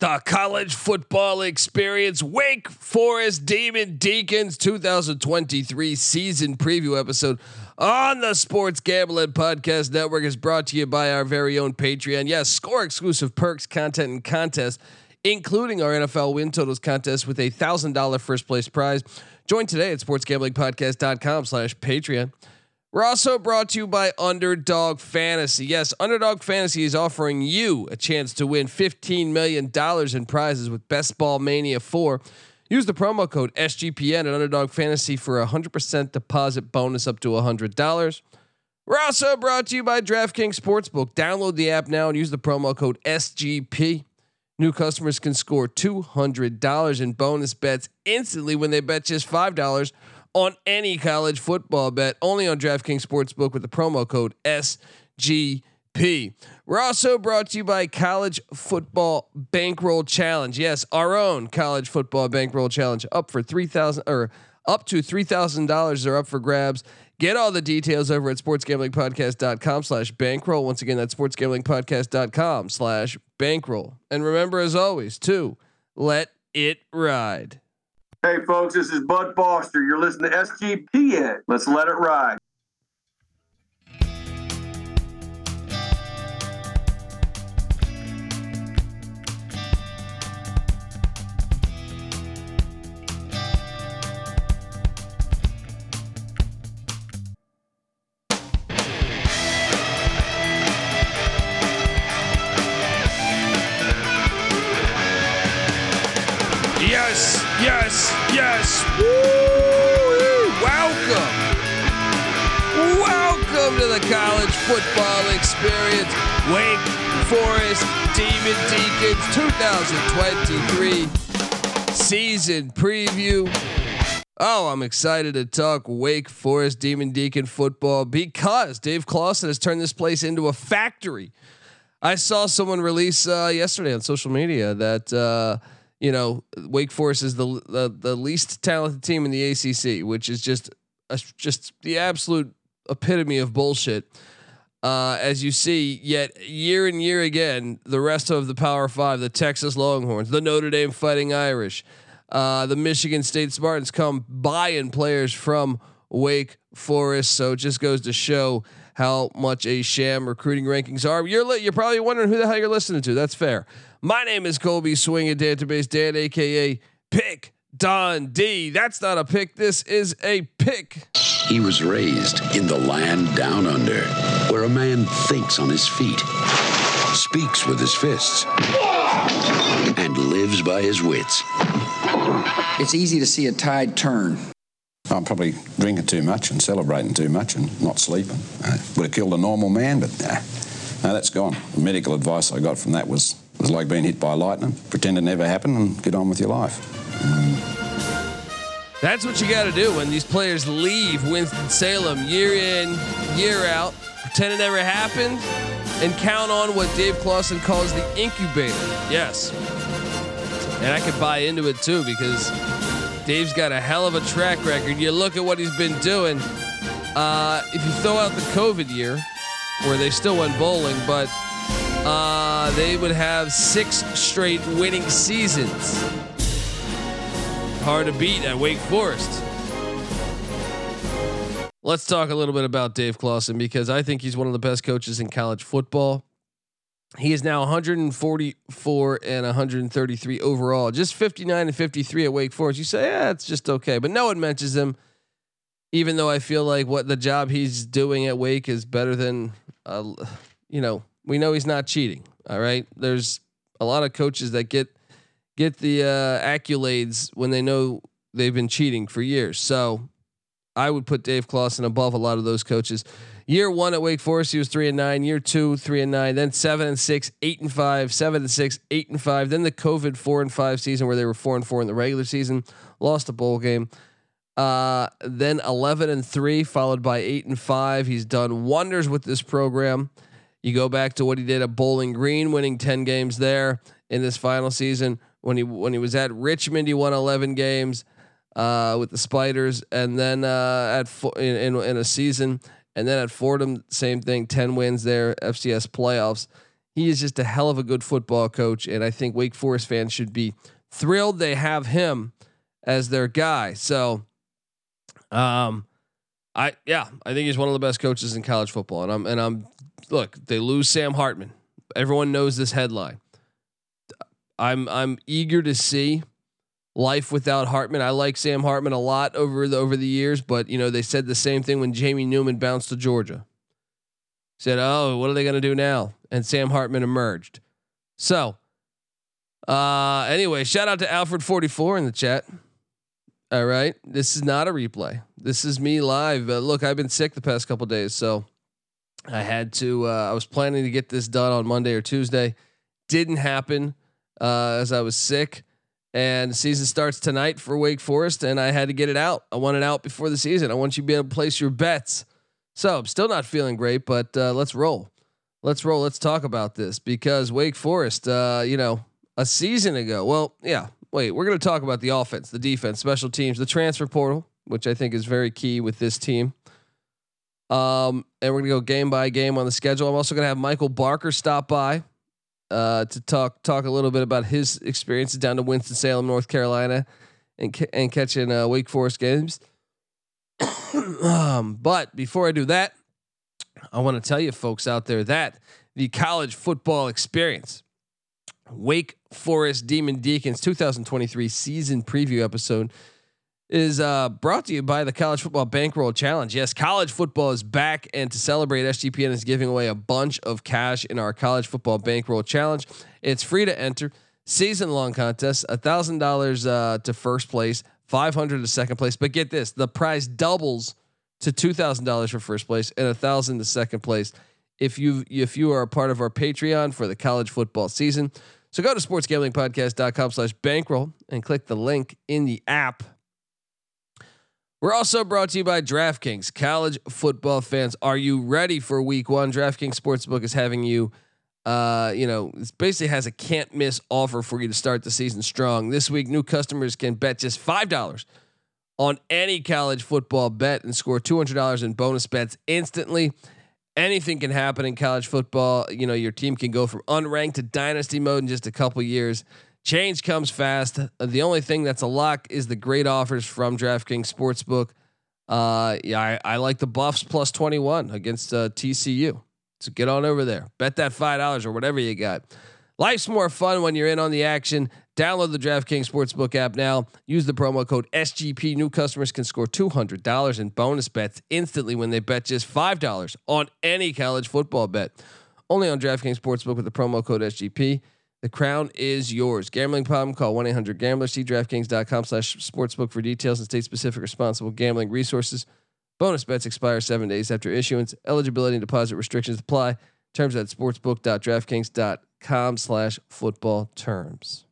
The college football experience, Wake Forest Demon Deacons 2023 season preview episode on the Sports Gambling Podcast Network is brought to you by our very own Patreon. Yes, score exclusive perks, content, and contests, including our NFL win totals contest with a thousand dollar first place prize. Join today at sportsgamblingpodcast.com slash Patreon. We're also brought to you by Underdog Fantasy. Yes, Underdog Fantasy is offering you a chance to win $15 million in prizes with Best Ball Mania 4. Use the promo code SGPN at Underdog Fantasy for a 100% deposit bonus up to $100. We're also brought to you by DraftKings Sportsbook. Download the app now and use the promo code SGP. New customers can score $200 in bonus bets instantly when they bet just $5 on any college football bet only on DraftKings Sportsbook with the promo code SGP. We're also brought to you by College Football Bankroll Challenge. Yes, our own College Football Bankroll Challenge up for 3000 or up to $3,000 are up for grabs. Get all the details over at sportsgamblingpodcast.com slash bankroll. Once again, that's sportsgamblingpodcast.com slash bankroll. And remember, as always, to let it ride. Hey, folks, this is Bud Foster. You're listening to SGPN. Let's let it ride. Football experience. Wake Forest Demon Deacons 2023 season preview. Oh, I'm excited to talk Wake Forest Demon Deacon football because Dave Clawson has turned this place into a factory. I saw someone release uh, yesterday on social media that uh, you know Wake Forest is the, the the least talented team in the ACC, which is just a, just the absolute epitome of bullshit. Uh, as you see, yet year and year again, the rest of the Power Five, the Texas Longhorns, the Notre Dame Fighting Irish, uh, the Michigan State Spartans come buying players from Wake Forest. So it just goes to show how much a sham recruiting rankings are. You're li- you're probably wondering who the hell you're listening to. That's fair. My name is Colby Swing at Database Dan, aka Pick Dundee. That's not a pick. This is a pick. He was raised in the land down under, where a man thinks on his feet, speaks with his fists, and lives by his wits. It's easy to see a tide turn. I'm probably drinking too much and celebrating too much and not sleeping. Uh, would have killed a normal man, but nah, no, that's gone. The medical advice I got from that was was like being hit by lightning. Pretend it never happened and get on with your life. That's what you got to do when these players leave Winston Salem year in, year out, pretend it never happened, and count on what Dave Clawson calls the incubator. Yes, and I could buy into it too because Dave's got a hell of a track record. You look at what he's been doing. Uh, if you throw out the COVID year, where they still went bowling, but uh, they would have six straight winning seasons. Hard to beat at Wake Forest. Let's talk a little bit about Dave Clawson because I think he's one of the best coaches in college football. He is now 144 and 133 overall, just 59 and 53 at Wake Forest. You say, yeah, it's just okay, but no one mentions him. Even though I feel like what the job he's doing at Wake is better than, uh, you know, we know he's not cheating. All right, there's a lot of coaches that get get the uh, accolades when they know they've been cheating for years. So I would put Dave Clawson above a lot of those coaches. Year one at Wake Forest, he was three and nine. Year two, three and nine. Then seven and six, eight and five, seven and six, eight and five. Then the COVID four and five season where they were four and four in the regular season, lost a bowl game. Uh, then eleven and three, followed by eight and five. He's done wonders with this program. You go back to what he did at Bowling Green, winning ten games there in this final season. When he when he was at Richmond, he won eleven games uh, with the Spiders, and then uh, at in, in in a season, and then at Fordham, same thing, ten wins there, FCS playoffs. He is just a hell of a good football coach, and I think Wake Forest fans should be thrilled they have him as their guy. So, um, I yeah, I think he's one of the best coaches in college football, and I'm and I'm look they lose Sam Hartman. Everyone knows this headline. I'm I'm eager to see life without Hartman. I like Sam Hartman a lot over the over the years, but you know they said the same thing when Jamie Newman bounced to Georgia. Said, "Oh, what are they going to do now?" And Sam Hartman emerged. So, uh, anyway, shout out to Alfred forty four in the chat. All right, this is not a replay. This is me live. Uh, look, I've been sick the past couple days, so I had to. Uh, I was planning to get this done on Monday or Tuesday. Didn't happen uh, as I was sick. And season starts tonight for Wake Forest, and I had to get it out. I want it out before the season. I want you to be able to place your bets. So I'm still not feeling great, but uh, let's roll. Let's roll. Let's talk about this because Wake Forest, uh, you know, a season ago. Well, yeah. Wait, we're going to talk about the offense, the defense, special teams, the transfer portal, which I think is very key with this team. Um, and we're gonna go game by game on the schedule. I'm also gonna have Michael Barker stop by uh, to talk talk a little bit about his experiences down to Winston Salem, North Carolina, and and catching uh, Wake Forest games. um, but before I do that, I want to tell you folks out there that the college football experience, Wake Forest Demon Deacons 2023 season preview episode is uh, brought to you by the College Football Bankroll Challenge. Yes, college football is back, and to celebrate, SGPN is giving away a bunch of cash in our College Football Bankroll Challenge. It's free to enter, season long contest, a thousand dollars uh, to first place, five hundred to second place. But get this, the prize doubles to two thousand dollars for first place and a thousand to second place if you if you are a part of our Patreon for the college football season. So go to sportsgamblingpodcast.com slash bankroll and click the link in the app we're also brought to you by DraftKings. College football fans, are you ready for week one? DraftKings Sportsbook is having you, uh, you know, it basically has a can't miss offer for you to start the season strong. This week, new customers can bet just $5 on any college football bet and score $200 in bonus bets instantly. Anything can happen in college football. You know, your team can go from unranked to dynasty mode in just a couple years. Change comes fast. The only thing that's a lock is the great offers from DraftKings Sportsbook. Uh, yeah, I, I like the Buffs plus 21 against uh, TCU. So get on over there. Bet that $5 or whatever you got. Life's more fun when you're in on the action. Download the DraftKings Sportsbook app now. Use the promo code SGP. New customers can score $200 in bonus bets instantly when they bet just $5 on any college football bet. Only on DraftKings Sportsbook with the promo code SGP. The crown is yours. Gambling problem? Call 1-800-GAMBLER. See DraftKings.com slash sportsbook for details and state-specific responsible gambling resources. Bonus bets expire seven days after issuance. Eligibility and deposit restrictions apply. Terms at sportsbook.draftkings.com slash football terms.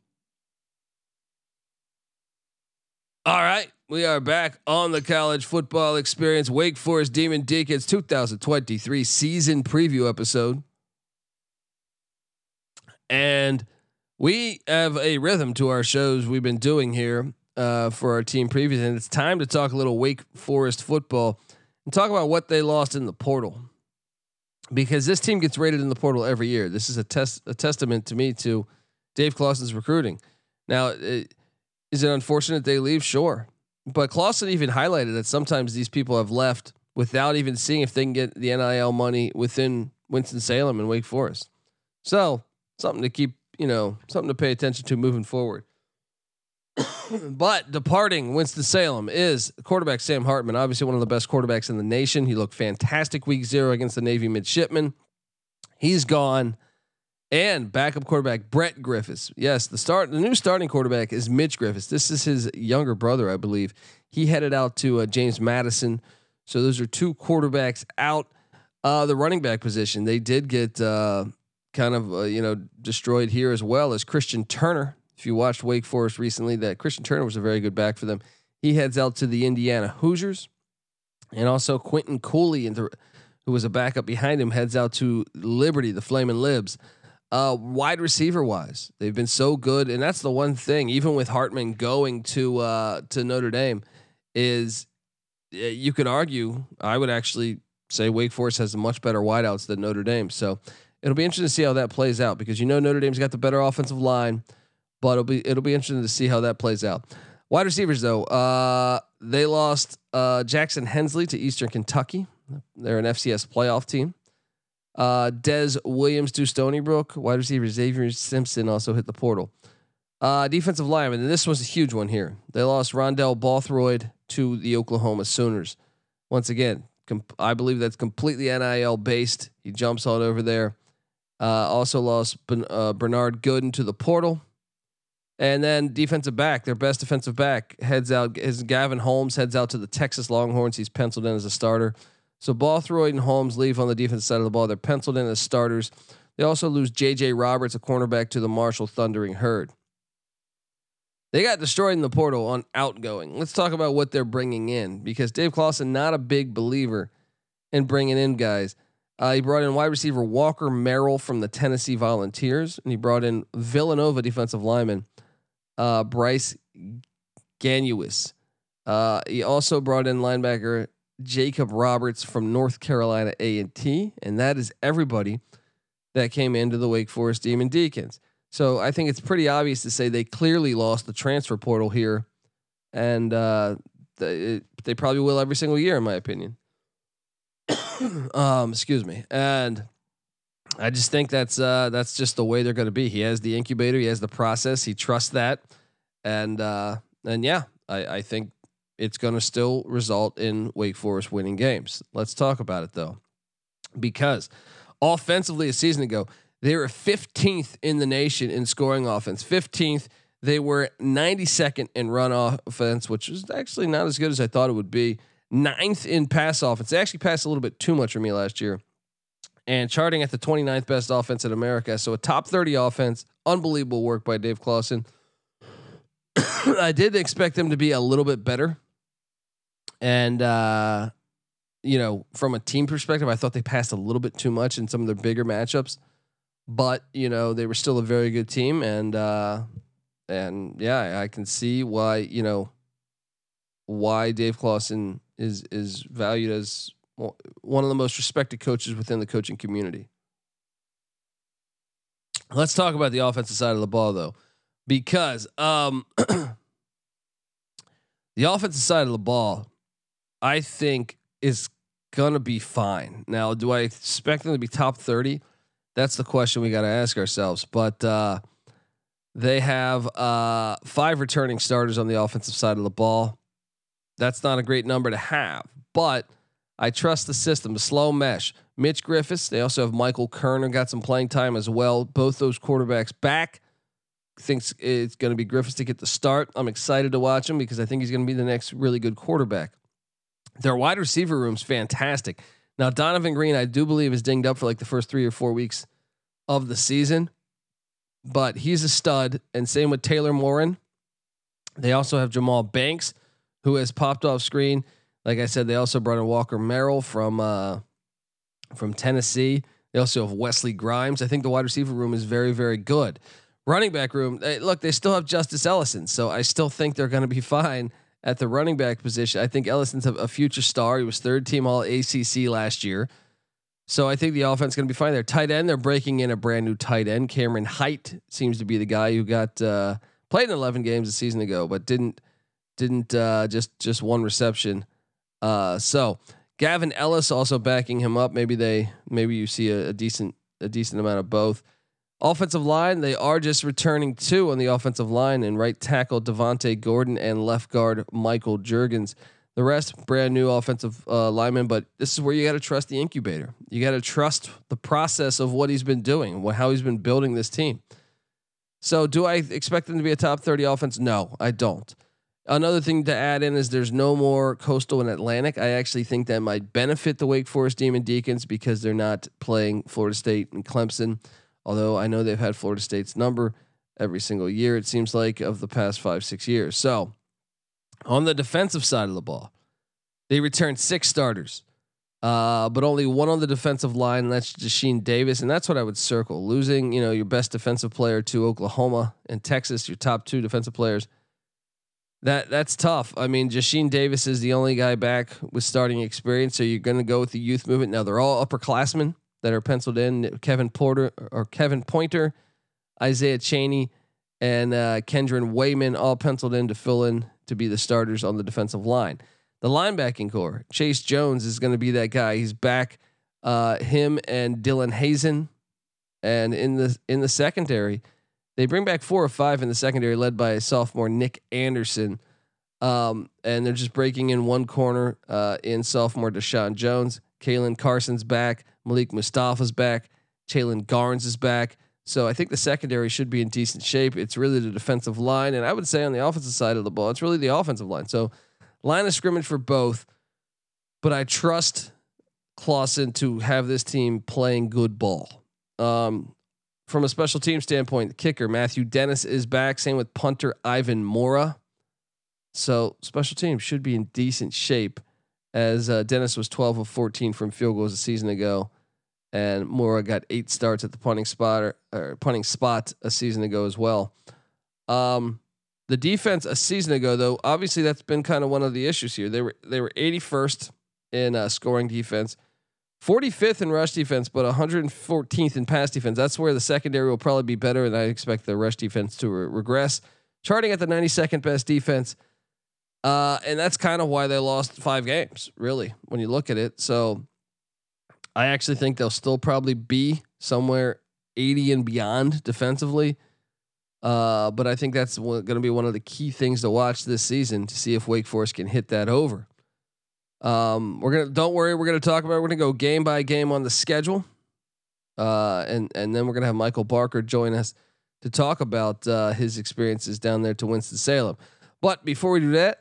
All right. We are back on the college football experience. Wake Forest Demon Deacons 2023 season preview episode. And we have a rhythm to our shows we've been doing here uh, for our team previews, and it's time to talk a little Wake Forest football and talk about what they lost in the portal. Because this team gets rated in the portal every year. This is a test, a testament to me to Dave Clawson's recruiting. Now, it, is it unfortunate they leave? Sure, but Clawson even highlighted that sometimes these people have left without even seeing if they can get the NIL money within Winston Salem and Wake Forest. So something to keep, you know, something to pay attention to moving forward. but departing Winston Salem is quarterback Sam Hartman, obviously one of the best quarterbacks in the nation. He looked fantastic week zero against the Navy midshipmen. He's gone. And backup quarterback Brett Griffis. Yes, the start the new starting quarterback is Mitch Griffis. This is his younger brother, I believe. He headed out to uh, James Madison. So those are two quarterbacks out. Uh, the running back position, they did get uh, kind of uh, you know destroyed here as well as Christian Turner. If you watched Wake Forest recently, that Christian Turner was a very good back for them. He heads out to the Indiana Hoosiers, and also Quinton Cooley, who was a backup behind him, heads out to Liberty, the Flaming Libs. Uh, wide receiver wise, they've been so good, and that's the one thing. Even with Hartman going to uh, to Notre Dame, is you could argue I would actually say Wake Forest has much better wideouts than Notre Dame. So it'll be interesting to see how that plays out because you know Notre Dame's got the better offensive line, but it'll be it'll be interesting to see how that plays out. Wide receivers though, uh, they lost uh, Jackson Hensley to Eastern Kentucky. They're an FCS playoff team. Uh, Des Williams to Stony Brook. Wide receiver Xavier Simpson also hit the portal. Uh, defensive lineman, and this was a huge one here. They lost Rondell Bothroyd to the Oklahoma Sooners. Once again, comp- I believe that's completely NIL based. He jumps on over there. Uh, also lost ben- uh, Bernard Gooden to the portal. And then defensive back, their best defensive back, heads out. Is Gavin Holmes heads out to the Texas Longhorns. He's penciled in as a starter. So Bothroyd and Holmes leave on the defense side of the ball. They're penciled in as starters. They also lose J.J. Roberts, a cornerback, to the Marshall Thundering Herd. They got destroyed in the portal on outgoing. Let's talk about what they're bringing in because Dave Clawson not a big believer in bringing in guys. Uh, he brought in wide receiver Walker Merrill from the Tennessee Volunteers, and he brought in Villanova defensive lineman uh, Bryce Ganious. Uh, he also brought in linebacker Jacob Roberts from North Carolina A and T, and that is everybody that came into the Wake Forest Demon Deacons. So I think it's pretty obvious to say they clearly lost the transfer portal here, and uh, they, they probably will every single year, in my opinion. um, excuse me, and I just think that's uh, that's just the way they're going to be. He has the incubator, he has the process, he trusts that, and uh, and yeah, I, I think it's going to still result in Wake Forest winning games. Let's talk about it though, because offensively a season ago they were 15th in the nation in scoring offense. 15th. They were 92nd in run offense, which is actually not as good as I thought it would be. Ninth in pass offense. They actually passed a little bit too much for me last year. And charting at the 29th best offense in America. So a top 30 offense. Unbelievable work by Dave Clawson. I did expect them to be a little bit better. And uh, you know, from a team perspective, I thought they passed a little bit too much in some of their bigger matchups but you know they were still a very good team, and uh, and yeah, I can see why you know why Dave Clawson is is valued as one of the most respected coaches within the coaching community. Let's talk about the offensive side of the ball though, because um, the offensive side of the ball, I think is gonna be fine. Now, do I expect them to be top thirty? That's the question we got to ask ourselves. But uh, they have uh, five returning starters on the offensive side of the ball. That's not a great number to have, but I trust the system, slow mesh. Mitch Griffis. They also have Michael Kerner got some playing time as well. Both those quarterbacks back. Thinks it's going to be Griffis to get the start. I'm excited to watch him because I think he's going to be the next really good quarterback. Their wide receiver room's fantastic. Now Donovan Greene, I do believe, is dinged up for like the first three or four weeks of the season, but he's a stud. And same with Taylor Morin. They also have Jahmal Banks, who has popped off screen. Like I said, they also brought in Walker Merrill from uh, from Tennessee. They also have Wesley Grimes. I think the wide receiver room is very, very good. Running back room, they, look, they still have Justice Ellison, so I still think they're going to be fine at the running back position. I think Ellison's a, a future star. He was third team All ACC last year. So I think the offense is going to be fine there. Tight end, they're breaking in a brand new tight end. Cameron Hite seems to be the guy who got uh, played in 11 games a season ago, but didn't didn't uh, just just one reception. Uh, so Gavin Ellis also backing him up. Maybe they maybe you see a, a decent a decent amount of both. Offensive line, they are just returning two on the offensive line and right tackle Devontae Gordon and left guard Michael Jurgens. The rest, brand new offensive uh, lineman, but this is where you got to trust the incubator. You got to trust the process of what he's been doing, what, how he's been building this team. So, do I expect them to be a top 30 offense? No, I don't. Another thing to add in is there's no more Coastal and Atlantic. I actually think that might benefit the Wake Forest Demon Deacons because they're not playing Florida State and Clemson. Although I know they've had Florida State's number every single year, it seems like, of the past five, six years. So, on the defensive side of the ball, they returned six starters, uh, but only one on the defensive line. And that's Jasheen Davis, and that's what I would circle. Losing, you know, your best defensive player to Oklahoma and Texas, your top two defensive players. That that's tough. I mean, Jasheen Davis is the only guy back with starting experience, so you're going to go with the youth movement. Now they're all upperclassmen, that are penciled in: Kevin Porter or Kevin Pointer, Isaiah Cheney, and uh, Kendron Wayman, all penciled in to fill in to be the starters on the defensive line. The linebacking core: Chase Jones is going to be that guy. He's back. Uh, him and Dylan Hazen, and in the in the secondary, they bring back four or five in the secondary, led by sophomore Nick Anderson. Um, and they're just breaking in one corner uh, in sophomore Deshaun Jones. Caelen Carson's back. Malik Mustapha's back. Jalen Garnes is back. So I think the secondary should be in decent shape. It's really the defensive line, and I would say on the offensive side of the ball, it's really the offensive line. So line of scrimmage for both, but I trust Clawson to have this team playing good ball. Um, from a special team standpoint, the kicker Matthew Dennis is back. Same with punter Ivan Mora. So special teams should be in decent shape, as uh, Dennis was 12 of 14 from field goals a season ago, and Mora got eight starts at the punting spot or, or punting spot a season ago as well. Um, the defense a season ago, though, obviously that's been kind of one of the issues here. They were they were 81st in uh, scoring defense. 45th in rush defense, but 114th in pass defense. That's where the secondary will probably be better, and I expect the rush defense to re- regress. Charting at the 92nd best defense, uh, and that's kind of why they lost five games, really, when you look at it. So I actually think they'll still probably be somewhere 80 and beyond defensively. Uh, but I think that's going to be one of the key things to watch this season to see if Wake Forest can hit that over. Um, we're gonna don't worry, we're gonna talk about. It. We're gonna go game by game on the schedule, uh, and and then we're gonna have Michael Barker join us to talk about uh, his experiences down there to Winston Salem. But before we do that,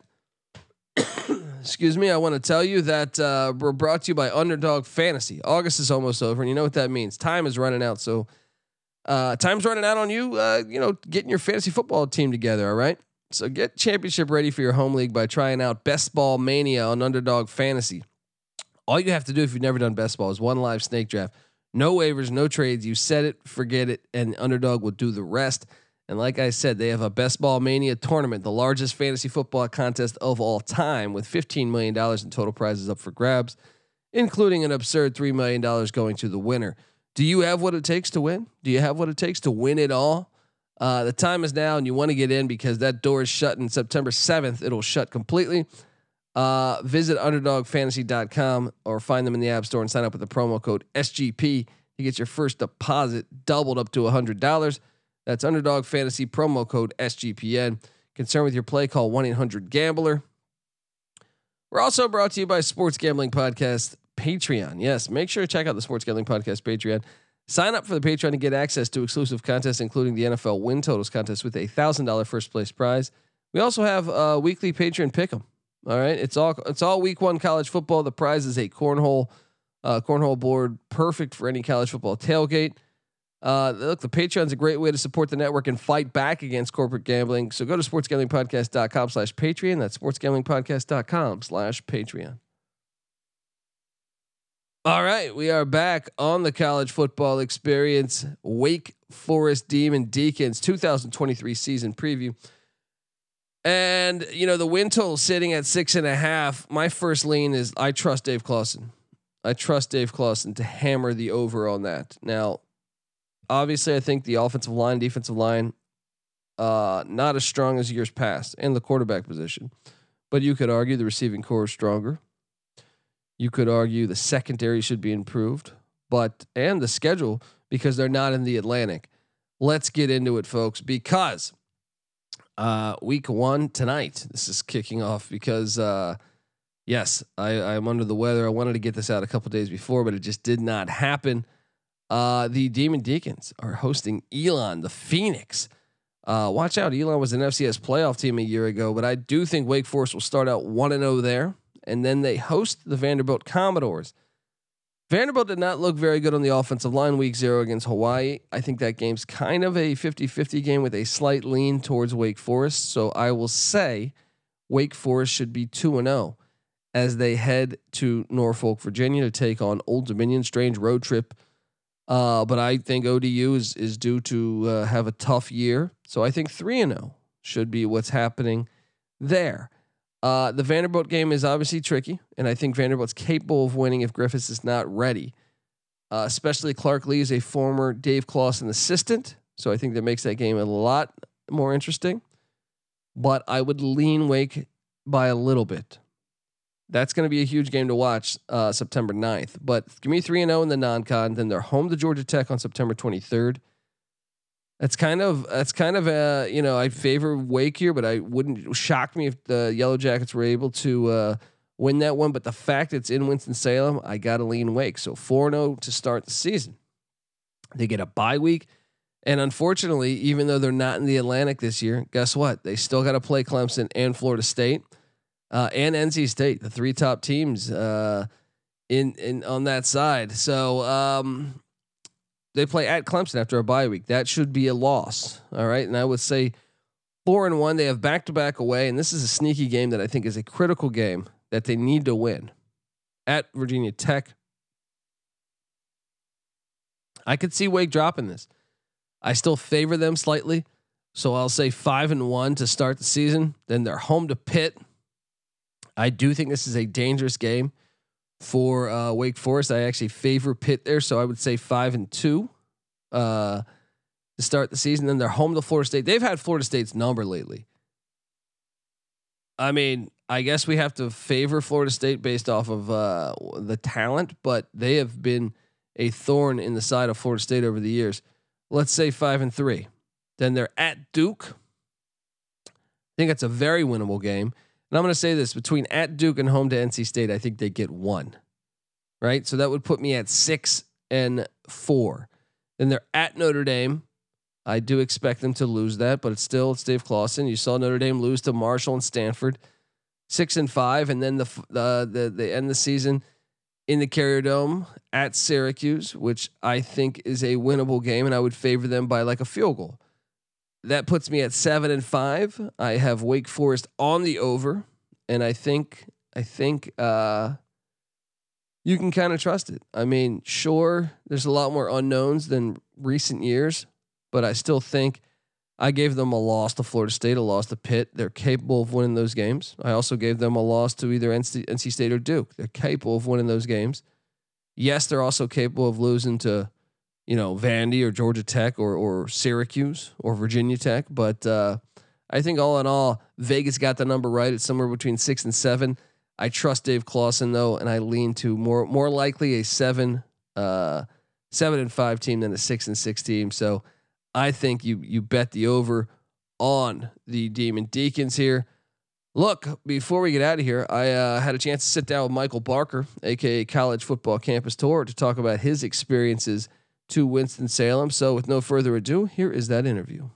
excuse me, I want to tell you that uh, we're brought to you by Underdog Fantasy. August is almost over, and you know what that means. Time is running out, so uh, time's running out on you. Uh, you know, getting your fantasy football team together. All right. So get championship ready for your home league by trying out Best Ball Mania on Underdog Fantasy. All you have to do if you've never done best ball is one live snake draft. No waivers, no trades. You set it, forget it, and Underdog will do the rest. And like I said, they have a Best Ball Mania tournament, the largest fantasy football contest of all time, with $15 million in total prizes up for grabs, including an absurd $3 million going to the winner. Do you have what it takes to win? Do you have what it takes to win it all? Uh, the time is now, and you want to get in because that door is shut in September 7th. It'll shut completely. Uh, visit underdogfantasy.com or find them in the App Store and sign up with the promo code SGP. You get your first deposit doubled up to $100. That's Underdog Fantasy promo code SGPN. Concerned with your play, call 1 800 Gambler. We're also brought to you by Sports Gambling Podcast Patreon. Yes, make sure to check out the Sports Gambling Podcast Patreon. Sign up for the Patreon to get access to exclusive contests, including the NFL Win Totals contest with a thousand dollar first place prize. We also have a weekly Patreon pick'em. All right, it's all it's all week one college football. The prize is a cornhole uh, cornhole board, perfect for any college football tailgate. Uh, look, the Patreon's a great way to support the network and fight back against corporate gambling. So go to sportsgamblingpodcast.com slash Patreon. That's sportsgamblingpodcast.com slash Patreon. All right, we are back on the college football experience. Wake Forest Demon Deacons 2023 season preview. And you know the win total sitting at six and a half. My first lean is I trust Dave Clawson. I trust Dave Clawson to hammer the over on that. Now, obviously, I think the offensive line, defensive line, uh, not as strong as years past, and the quarterback position. But you could argue the receiving core is stronger. You could argue the secondary should be improved, but and the schedule because they're not in the Atlantic. Let's get into it, folks, because uh, week one tonight. This is kicking off because uh, yes, I, I'm under the weather. I wanted to get this out a couple days before, but it just did not happen. Uh, the Demon Deacons are hosting Elon, the Phoenix. Uh, watch out, Elon was an FCS playoff team a year ago, but I do think Wake Forest will start out one and zero oh there and then they host the Vanderbilt Commodores. Vanderbilt did not look very good on the offensive line week zero against Hawaii. I think that game's kind of a 50 50 game with a slight lean towards Wake Forest. So I will say Wake Forest should be 2 0 as they head to Norfolk, Virginia to take on Old Dominion. Strange road trip. Uh, but I think ODU is, is due to uh, have a tough year. So I think 3 0 should be what's happening there. Uh, the Vanderbilt game is obviously tricky, and I think Vanderbilt's capable of winning if Griffis is not ready. Uh, especially Clark Lea is a former Dave Clawson assistant, so I think that makes that game a lot more interesting. But I would lean Wake by a little bit. That's going to be a huge game to watch uh, September 9th. But give me 3 and 0 in the non-con, then they're home to Georgia Tech on September 23rd. That's kind of that's kind of a you know I favor Wake here, but I wouldn't shock me if the Yellow Jackets were able to uh, win that one. But the fact it's in Winston Salem, I got to lean Wake. So four zero oh to start the season. They get a bye week, and unfortunately, even though they're not in the Atlantic this year, guess what? They still got to play Clemson and Florida State uh, and NC State, the three top teams uh, in in on that side. So um, they play at Clemson after a bye week. That should be a loss. All right, and I would say four and one. They have back to back away, and this is a sneaky game that I think is a critical game that they need to win at Virginia Tech. I could see Wake dropping this. I still favor them slightly. So I'll say five and one to start the season. Then they're home to Pitt. I do think this is a dangerous game for uh, Wake Forest. I actually favor Pitt there, so I would say five and two uh, to start the season. Then they're home to Florida State. They've had Florida State's number lately. I mean, I guess we have to favor Florida State based off of uh, the talent, but they have been a thorn in the side of Florida State over the years. Let's say five and three. Then they're at Duke. I think that's a very winnable game. And I'm going to say this between at Duke and home to NC State, I think they get one. Right. So that would put me at six and four. Then they're at Notre Dame. I do expect them to lose that, but it's still it's Dave Clawson. You saw Notre Dame lose to Marshall and Stanford, six and five, and then the the the, the end the season in the Carrier Dome at Syracuse, which I think is a winnable game, and I would favor them by like a field goal. That puts me at seven and five. I have Wake Forest on the over, and I think I think uh, you can kind of trust it. I mean, sure, there's a lot more unknowns than recent years, but I still think I gave them a loss to Florida State, a loss to Pitt. They're capable of winning those games. I also gave them a loss to either NC, NC State or Duke. They're capable of winning those games. Yes, they're also capable of losing to you know, Vandy or Georgia Tech or or Syracuse or Virginia Tech. But uh, I think all in all, Vegas got the number right. It's somewhere between six and seven. I trust Dave Clawson though, and I lean to more more likely a seven uh, seven and five team than a six and six team. So I think you you bet the over on the Demon Deacons here. Look, before we get out of here, I uh, had a chance to sit down with Michael Barker, aka College Football Campus Tour, to talk about his experiences to Winston-Salem. So, with no further ado, here is that interview.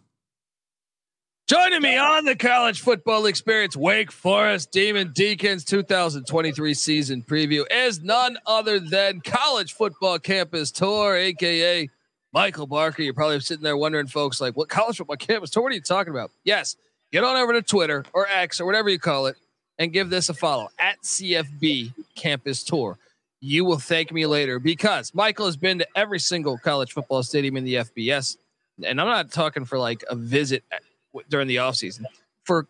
Joining me on the college football experience, Wake Forest Demon Deacons 2023 season preview is none other than College Football Campus Tour, aka Michael Barker. You're probably sitting there wondering, folks, like, what college football campus tour? What are you talking about? Yes, get on over to Twitter or X or whatever you call it and give this a follow at CFB Campus Tour you will thank me later because Michael has been to every single college football stadium in the FBS. And I'm not talking for like a visit during the offseason, for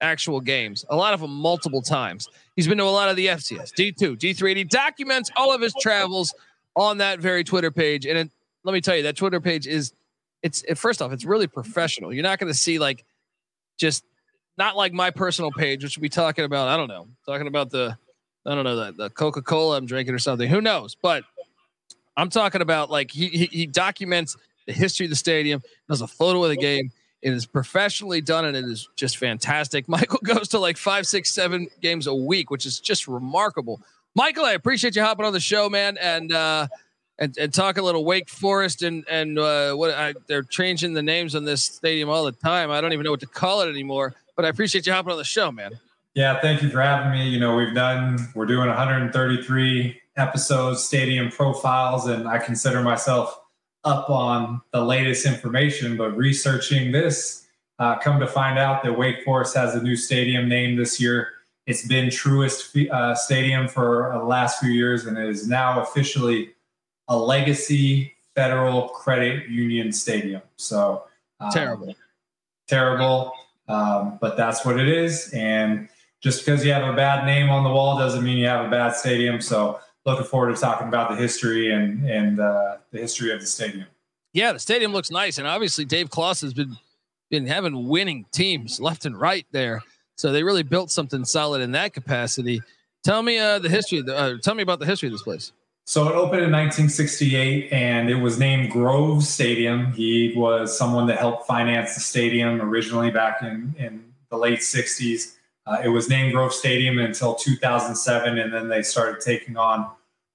actual games, a lot of them multiple times. He's been to a lot of the FCS, D2, D3, and he documents all of his travels on that very Twitter page. And it, let me tell you, that Twitter page is, it's, it, first off, it's really professional. You're not going to see like just not like my personal page, which we'll be talking about, I don't know, talking about the, I don't know the, the Coca Cola I'm drinking or something. Who knows? But I'm talking about like he, he, he documents the history of the stadium, does a photo of the game. It is professionally done and it is just fantastic. Michael goes to like five, six, seven games a week, which is just remarkable. Michael, I appreciate you hopping on the show, man, and uh, and, and talk a little Wake Forest and and uh, what I, they're changing the names on this stadium all the time. I don't even know what to call it anymore. But I appreciate you hopping on the show, man. Yeah, thank you for having me. You know, we've done, we're doing 133 episodes, stadium profiles, and I consider myself up on the latest information. But researching this, uh, come to find out that Wake Forest has a new stadium name this year. It's been Truist uh, Stadium for the last few years, and it is now officially Allegacy Federal Credit Union Stadium. So um, terrible, terrible, um, but that's what it is, and just because you have a bad name on the wall doesn't mean you have a bad stadium. So looking forward to talking about the history and and uh, the history of the stadium. Yeah, the stadium looks nice, and obviously Dave Clawson has been been having winning teams left and right there. So they really built something solid in that capacity. Tell me uh, the history. Uh, tell me about the history of this place. So it opened in 1968, and it was named Grove Stadium. He was someone that helped finance the stadium originally back in in the late 60s. Uh, it was named Grove Stadium until 2007, and then they started taking on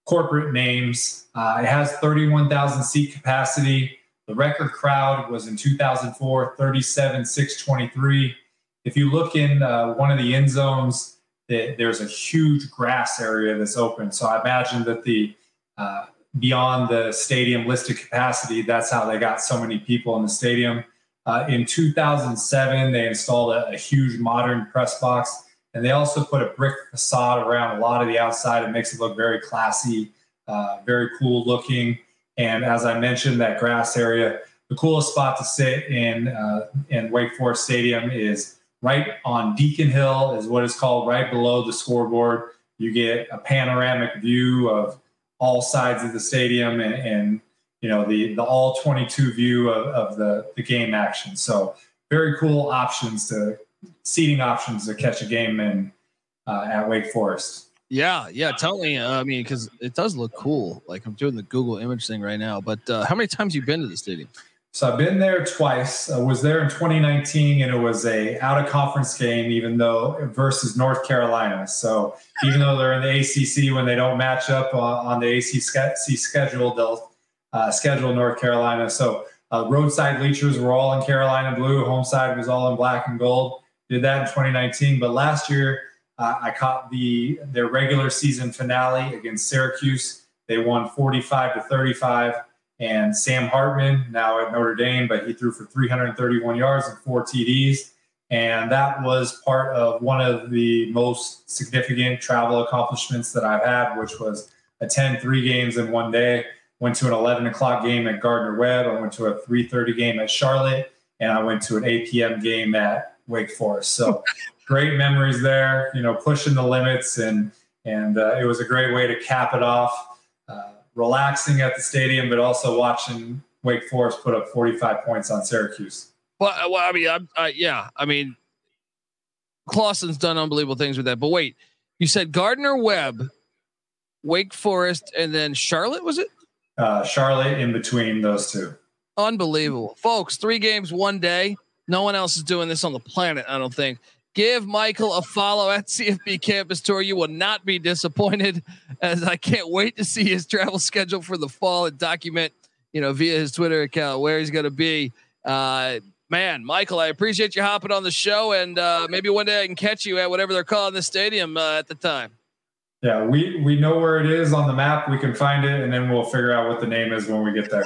corporate names. Uh, it has 31,000 seat capacity. The record crowd was in 2004, 37,623. If you look in uh, one of the end zones, there's a huge grass area that's open. So I imagine that the uh, beyond the stadium listed capacity, that's how they got so many people in the stadium. Uh, in 2007, they installed a, a, huge modern press box, and they also put a brick facade around a lot of the outside. It makes it look very classy, uh, very cool looking. And as I mentioned, that grass area, the coolest spot to sit in uh, in Wake Forest Stadium is right on Deacon Hill, is what is called right below the scoreboard. You get a panoramic view of all sides of the stadium and, and you know the the all 22 view of, of the the game action. So very cool options to seating options to catch a game in uh, at Wake Forest. Yeah, yeah. Tell me, uh, I mean, because it does look cool. Like I'm doing the Google image thing right now. But uh, how many times you been to the stadium? So I've been there twice. I was there in 2019, and it was a out of conference game, even though versus North Carolina. So even though they're in the ACC, when they don't match up on, on the ACC schedule, they'll uh, schedule North Carolina. So uh, roadside bleachers were all in Carolina blue. Home side was all in black and gold. Did that in 2019, but last year uh, I caught the their regular season finale against Syracuse. They won 45 to 35. And Sam Hartman, now at Notre Dame, but he threw for 331 yards and four TDs. And that was part of one of the most significant travel accomplishments that I've had, which was attend three games in one day went to an 11 o'clock game at Gardner Webb. I went to a 3:30 game at Charlotte, and I went to an 8 p.m. game at Wake Forest. So great memories there. You know, pushing the limits, and and uh, it was a great way to cap it off. Uh, relaxing at the stadium, but also watching Wake Forest put up 45 points on Syracuse. Well, uh, well I mean, I'm, uh, yeah, I mean, Clawson's done unbelievable things with that. But wait, you said Gardner Webb, Wake Forest, and then Charlotte was it? Uh, Charlotte in between those two. Unbelievable, folks! Three games, one day. No one else is doing this on the planet. I don't think. Give Michael a follow at CFB Campus Tour. You will not be disappointed, as I can't wait to see his travel schedule for the fall and document, you know, via his Twitter account where he's going to be. Uh, man, Michael, I appreciate you hopping on the show, and uh, maybe one day I can catch you at whatever they're calling the stadium uh, at the time. Yeah, we we know where it is on the map. We can find it, and then we'll figure out what the name is when we get there.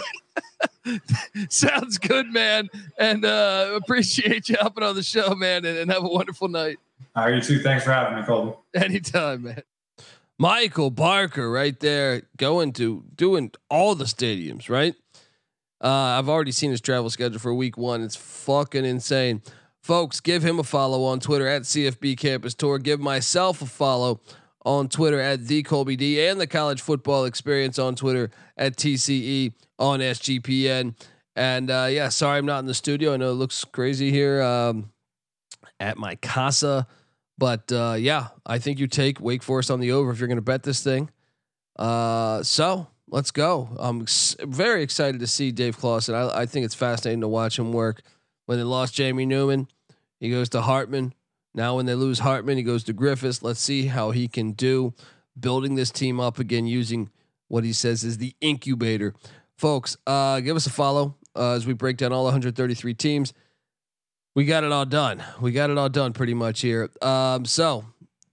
Sounds good, man. And uh, appreciate you hopping on the show, man. And, and have a wonderful night. All right, you too. Thanks for having me, Colton. Anytime, man. Michael Barker, right there, going to doing all the stadiums, right? Uh, I've already seen his travel schedule for week one. It's fucking insane. Folks, give him a follow on Twitter at CFB Campus Tour. Give myself a follow on Twitter at the Colby D and the College Football Experience on Twitter at TCE on SGPN. And uh, yeah, sorry I'm not in the studio. I know it looks crazy here um, at my casa, but uh, yeah, I think you take Wake Forest on the over if you're going to bet this thing. Uh, so let's go. I'm ex- very excited to see Dave Clawson. I, I think it's fascinating to watch him work. When they lost Jamie Newman, he goes to Hartman. Now, when they lose Hartman, he goes to Griffis. Let's see how he can do building this team up again using what he says is the incubator. Folks, uh, give us a follow uh, as we break down all 133 teams. We got it all done. We got it all done pretty much here. Um, so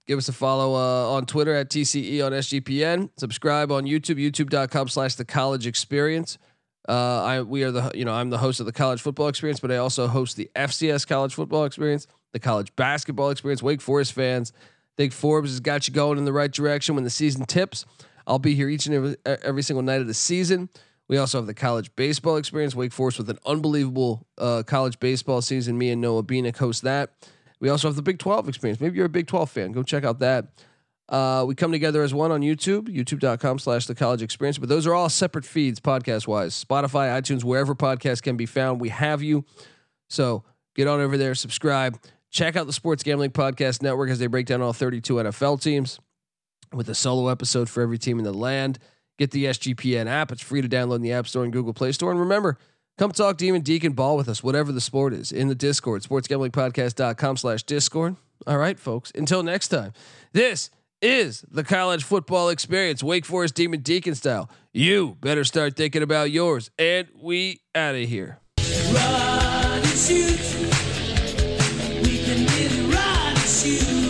give us a follow uh, on Twitter at TCE on SGPN. Subscribe on YouTube, youtube.com slash the college experience. Uh, I we are the you know I'm the host of the college football experience, but I also host the FCS college football experience the college basketball experience. Wake Forest fans, I think Forbes has got you going in the right direction when the season tips. I'll be here each and every, every single night of the season. We also have the college baseball experience. Wake Forest with an unbelievable uh, college baseball season. Me and Noah Beanick host that. We also have the Big 12 experience. Maybe you're a Big 12 fan. Go check out that. Uh, we come together as one on YouTube, youtube.com slash the college experience. But those are all separate feeds, podcast wise. Spotify, iTunes, wherever podcasts can be found, we have you. So get on over there, subscribe, check out the Sports Gambling Podcast Network as they break down all 32 NFL teams with a solo episode for every team in the land. Get the SGPN app. It's free to download in the App Store and Google Play Store. And remember, come talk Demon Deacon ball with us, whatever the sport is, in the Discord, sportsgamblingpodcast.com slash Discord. All right, folks. Until next time, this is the college football experience, Wake Forest Demon Deacon style. You better start thinking about yours. And we out of here. Run and shoot. We can run and shoot.